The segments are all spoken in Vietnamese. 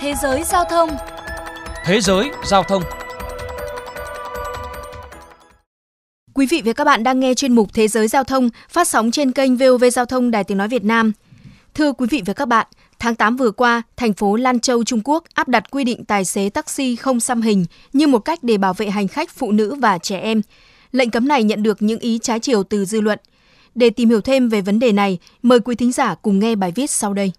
Thế giới giao thông Thế giới giao thông Quý vị và các bạn đang nghe chuyên mục Thế giới giao thông phát sóng trên kênh VOV Giao thông Đài Tiếng Nói Việt Nam. Thưa quý vị và các bạn, tháng 8 vừa qua, thành phố Lan Châu, Trung Quốc áp đặt quy định tài xế taxi không xăm hình như một cách để bảo vệ hành khách phụ nữ và trẻ em. Lệnh cấm này nhận được những ý trái chiều từ dư luận. Để tìm hiểu thêm về vấn đề này, mời quý thính giả cùng nghe bài viết sau đây.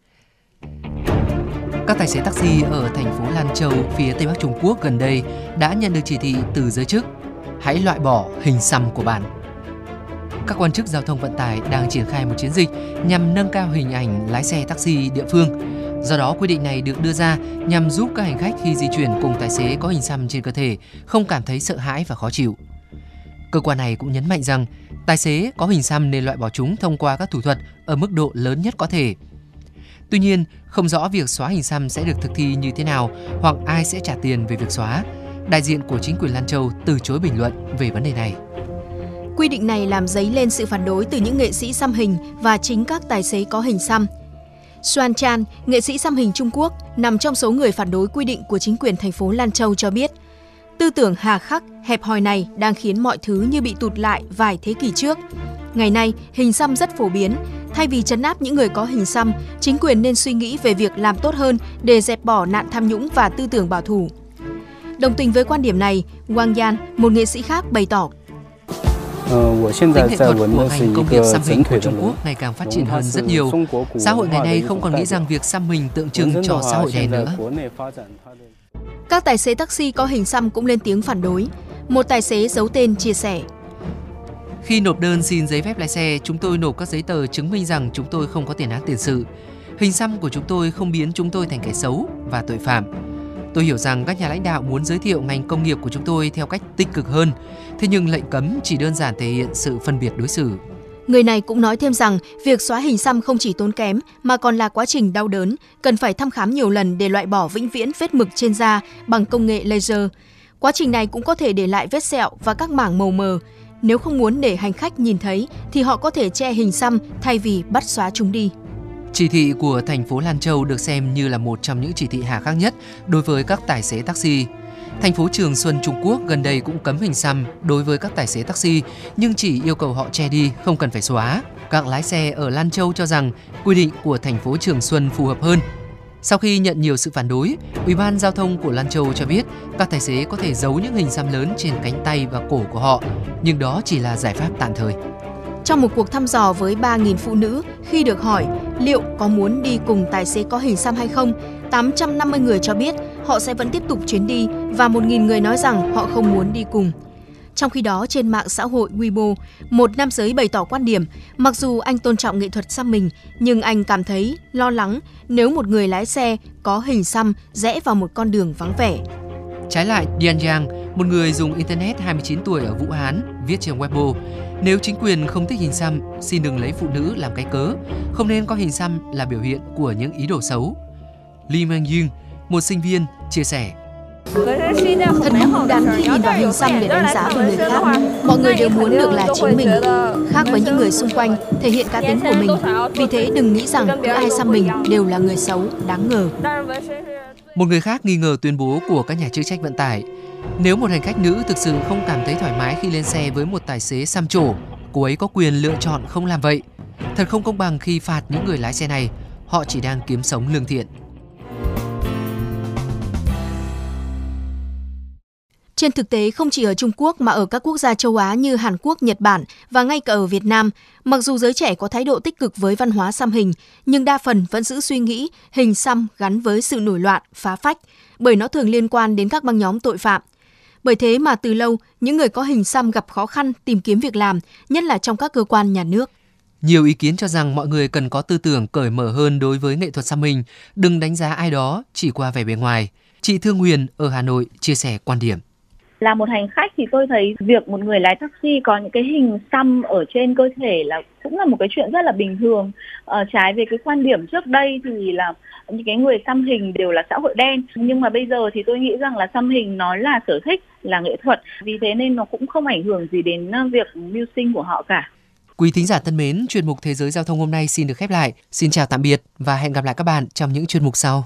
Các tài xế taxi ở thành phố Lan Châu, phía Tây Bắc Trung Quốc gần đây đã nhận được chỉ thị từ giới chức hãy loại bỏ hình xăm của bạn. Các quan chức giao thông vận tải đang triển khai một chiến dịch nhằm nâng cao hình ảnh lái xe taxi địa phương. Do đó, quy định này được đưa ra nhằm giúp các hành khách khi di chuyển cùng tài xế có hình xăm trên cơ thể không cảm thấy sợ hãi và khó chịu. Cơ quan này cũng nhấn mạnh rằng tài xế có hình xăm nên loại bỏ chúng thông qua các thủ thuật ở mức độ lớn nhất có thể. Tuy nhiên, không rõ việc xóa hình xăm sẽ được thực thi như thế nào hoặc ai sẽ trả tiền về việc xóa. Đại diện của chính quyền Lan Châu từ chối bình luận về vấn đề này. Quy định này làm dấy lên sự phản đối từ những nghệ sĩ xăm hình và chính các tài xế có hình xăm. Xuan Chan, nghệ sĩ xăm hình Trung Quốc, nằm trong số người phản đối quy định của chính quyền thành phố Lan Châu cho biết, tư tưởng hà khắc, hẹp hòi này đang khiến mọi thứ như bị tụt lại vài thế kỷ trước. Ngày nay, hình xăm rất phổ biến. Thay vì chấn áp những người có hình xăm, chính quyền nên suy nghĩ về việc làm tốt hơn để dẹp bỏ nạn tham nhũng và tư tưởng bảo thủ. Đồng tình với quan điểm này, Wang Yan, một nghệ sĩ khác bày tỏ Tính nghệ thuật của ngành công nghiệp xăm hình của Trung Quốc ngày càng phát triển hơn rất nhiều. Xã hội ngày nay không còn nghĩ rằng việc xăm hình tượng trưng cho xã hội này nữa. Các tài xế taxi có hình xăm cũng lên tiếng phản đối. Một tài xế giấu tên chia sẻ. Khi nộp đơn xin giấy phép lái xe, chúng tôi nộp các giấy tờ chứng minh rằng chúng tôi không có tiền án tiền sự. Hình xăm của chúng tôi không biến chúng tôi thành kẻ xấu và tội phạm. Tôi hiểu rằng các nhà lãnh đạo muốn giới thiệu ngành công nghiệp của chúng tôi theo cách tích cực hơn, thế nhưng lệnh cấm chỉ đơn giản thể hiện sự phân biệt đối xử. Người này cũng nói thêm rằng việc xóa hình xăm không chỉ tốn kém mà còn là quá trình đau đớn, cần phải thăm khám nhiều lần để loại bỏ vĩnh viễn vết mực trên da bằng công nghệ laser. Quá trình này cũng có thể để lại vết sẹo và các mảng màu mờ. Nếu không muốn để hành khách nhìn thấy thì họ có thể che hình xăm thay vì bắt xóa chúng đi. Chỉ thị của thành phố Lan Châu được xem như là một trong những chỉ thị hà khắc nhất đối với các tài xế taxi. Thành phố Trường Xuân Trung Quốc gần đây cũng cấm hình xăm đối với các tài xế taxi nhưng chỉ yêu cầu họ che đi, không cần phải xóa. Các lái xe ở Lan Châu cho rằng quy định của thành phố Trường Xuân phù hợp hơn. Sau khi nhận nhiều sự phản đối, Ủy ban Giao thông của Lan Châu cho biết các tài xế có thể giấu những hình xăm lớn trên cánh tay và cổ của họ, nhưng đó chỉ là giải pháp tạm thời. Trong một cuộc thăm dò với 3.000 phụ nữ, khi được hỏi liệu có muốn đi cùng tài xế có hình xăm hay không, 850 người cho biết họ sẽ vẫn tiếp tục chuyến đi và 1.000 người nói rằng họ không muốn đi cùng. Trong khi đó, trên mạng xã hội Weibo, một nam giới bày tỏ quan điểm, mặc dù anh tôn trọng nghệ thuật xăm mình, nhưng anh cảm thấy lo lắng nếu một người lái xe có hình xăm rẽ vào một con đường vắng vẻ. Trái lại, Dian Yang, một người dùng Internet 29 tuổi ở Vũ Hán, viết trên Weibo, nếu chính quyền không thích hình xăm, xin đừng lấy phụ nữ làm cái cớ, không nên có hình xăm là biểu hiện của những ý đồ xấu. Li Mang Ying, một sinh viên, chia sẻ. Thật không đáng khi nhìn vào hình xăm để đánh giá về người khác. Mọi người đều muốn được là chính mình, khác với những người xung quanh, thể hiện cá tính của mình. Vì thế đừng nghĩ rằng cứ ai xăm mình đều là người xấu, đáng ngờ. Một người khác nghi ngờ tuyên bố của các nhà chức trách vận tải. Nếu một hành khách nữ thực sự không cảm thấy thoải mái khi lên xe với một tài xế xăm trổ, cô ấy có quyền lựa chọn không làm vậy. Thật không công bằng khi phạt những người lái xe này. Họ chỉ đang kiếm sống lương thiện. Trên thực tế, không chỉ ở Trung Quốc mà ở các quốc gia châu Á như Hàn Quốc, Nhật Bản và ngay cả ở Việt Nam, mặc dù giới trẻ có thái độ tích cực với văn hóa xăm hình, nhưng đa phần vẫn giữ suy nghĩ hình xăm gắn với sự nổi loạn, phá phách, bởi nó thường liên quan đến các băng nhóm tội phạm. Bởi thế mà từ lâu, những người có hình xăm gặp khó khăn tìm kiếm việc làm, nhất là trong các cơ quan nhà nước. Nhiều ý kiến cho rằng mọi người cần có tư tưởng cởi mở hơn đối với nghệ thuật xăm hình, đừng đánh giá ai đó chỉ qua vẻ bề ngoài. Chị Thương Huyền ở Hà Nội chia sẻ quan điểm là một hành khách thì tôi thấy việc một người lái taxi có những cái hình xăm ở trên cơ thể là cũng là một cái chuyện rất là bình thường ờ, trái về cái quan điểm trước đây thì là những cái người xăm hình đều là xã hội đen nhưng mà bây giờ thì tôi nghĩ rằng là xăm hình nó là sở thích là nghệ thuật vì thế nên nó cũng không ảnh hưởng gì đến ờ, việc mưu sinh của họ cả Quý thính giả thân mến, chuyên mục Thế giới Giao thông hôm nay xin được khép lại. Xin chào tạm biệt và hẹn gặp lại các bạn trong những chuyên mục sau.